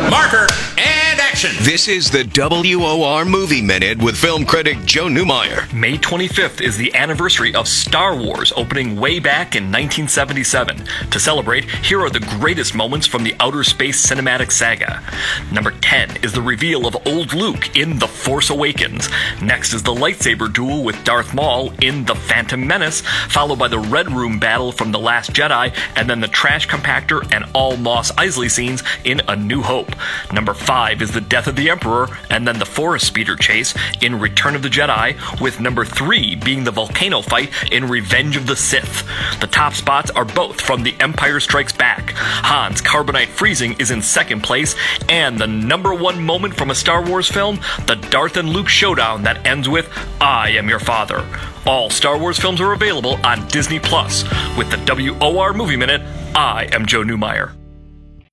Marker action. This is the WOR Movie Minute with film critic Joe Neumaier. May 25th is the anniversary of Star Wars opening way back in 1977. To celebrate, here are the greatest moments from the outer space cinematic saga. Number 10 is the reveal of old Luke in The Force Awakens. Next is the lightsaber duel with Darth Maul in The Phantom Menace, followed by the Red Room battle from The Last Jedi, and then the trash compactor and all Mos Eisley scenes in A New Hope. Number 5 is the death of the Emperor, and then the forest speeder chase in Return of the Jedi, with number 3 being the volcano fight in Revenge of the Sith. The top spots are both from The Empire Strikes Back. Han's carbonite freezing is in second place, and the number one moment from a Star Wars film, the Darth and Luke showdown that ends with I am your father. All Star Wars films are available on Disney Plus. With the WOR Movie Minute, I am Joe Neumaier.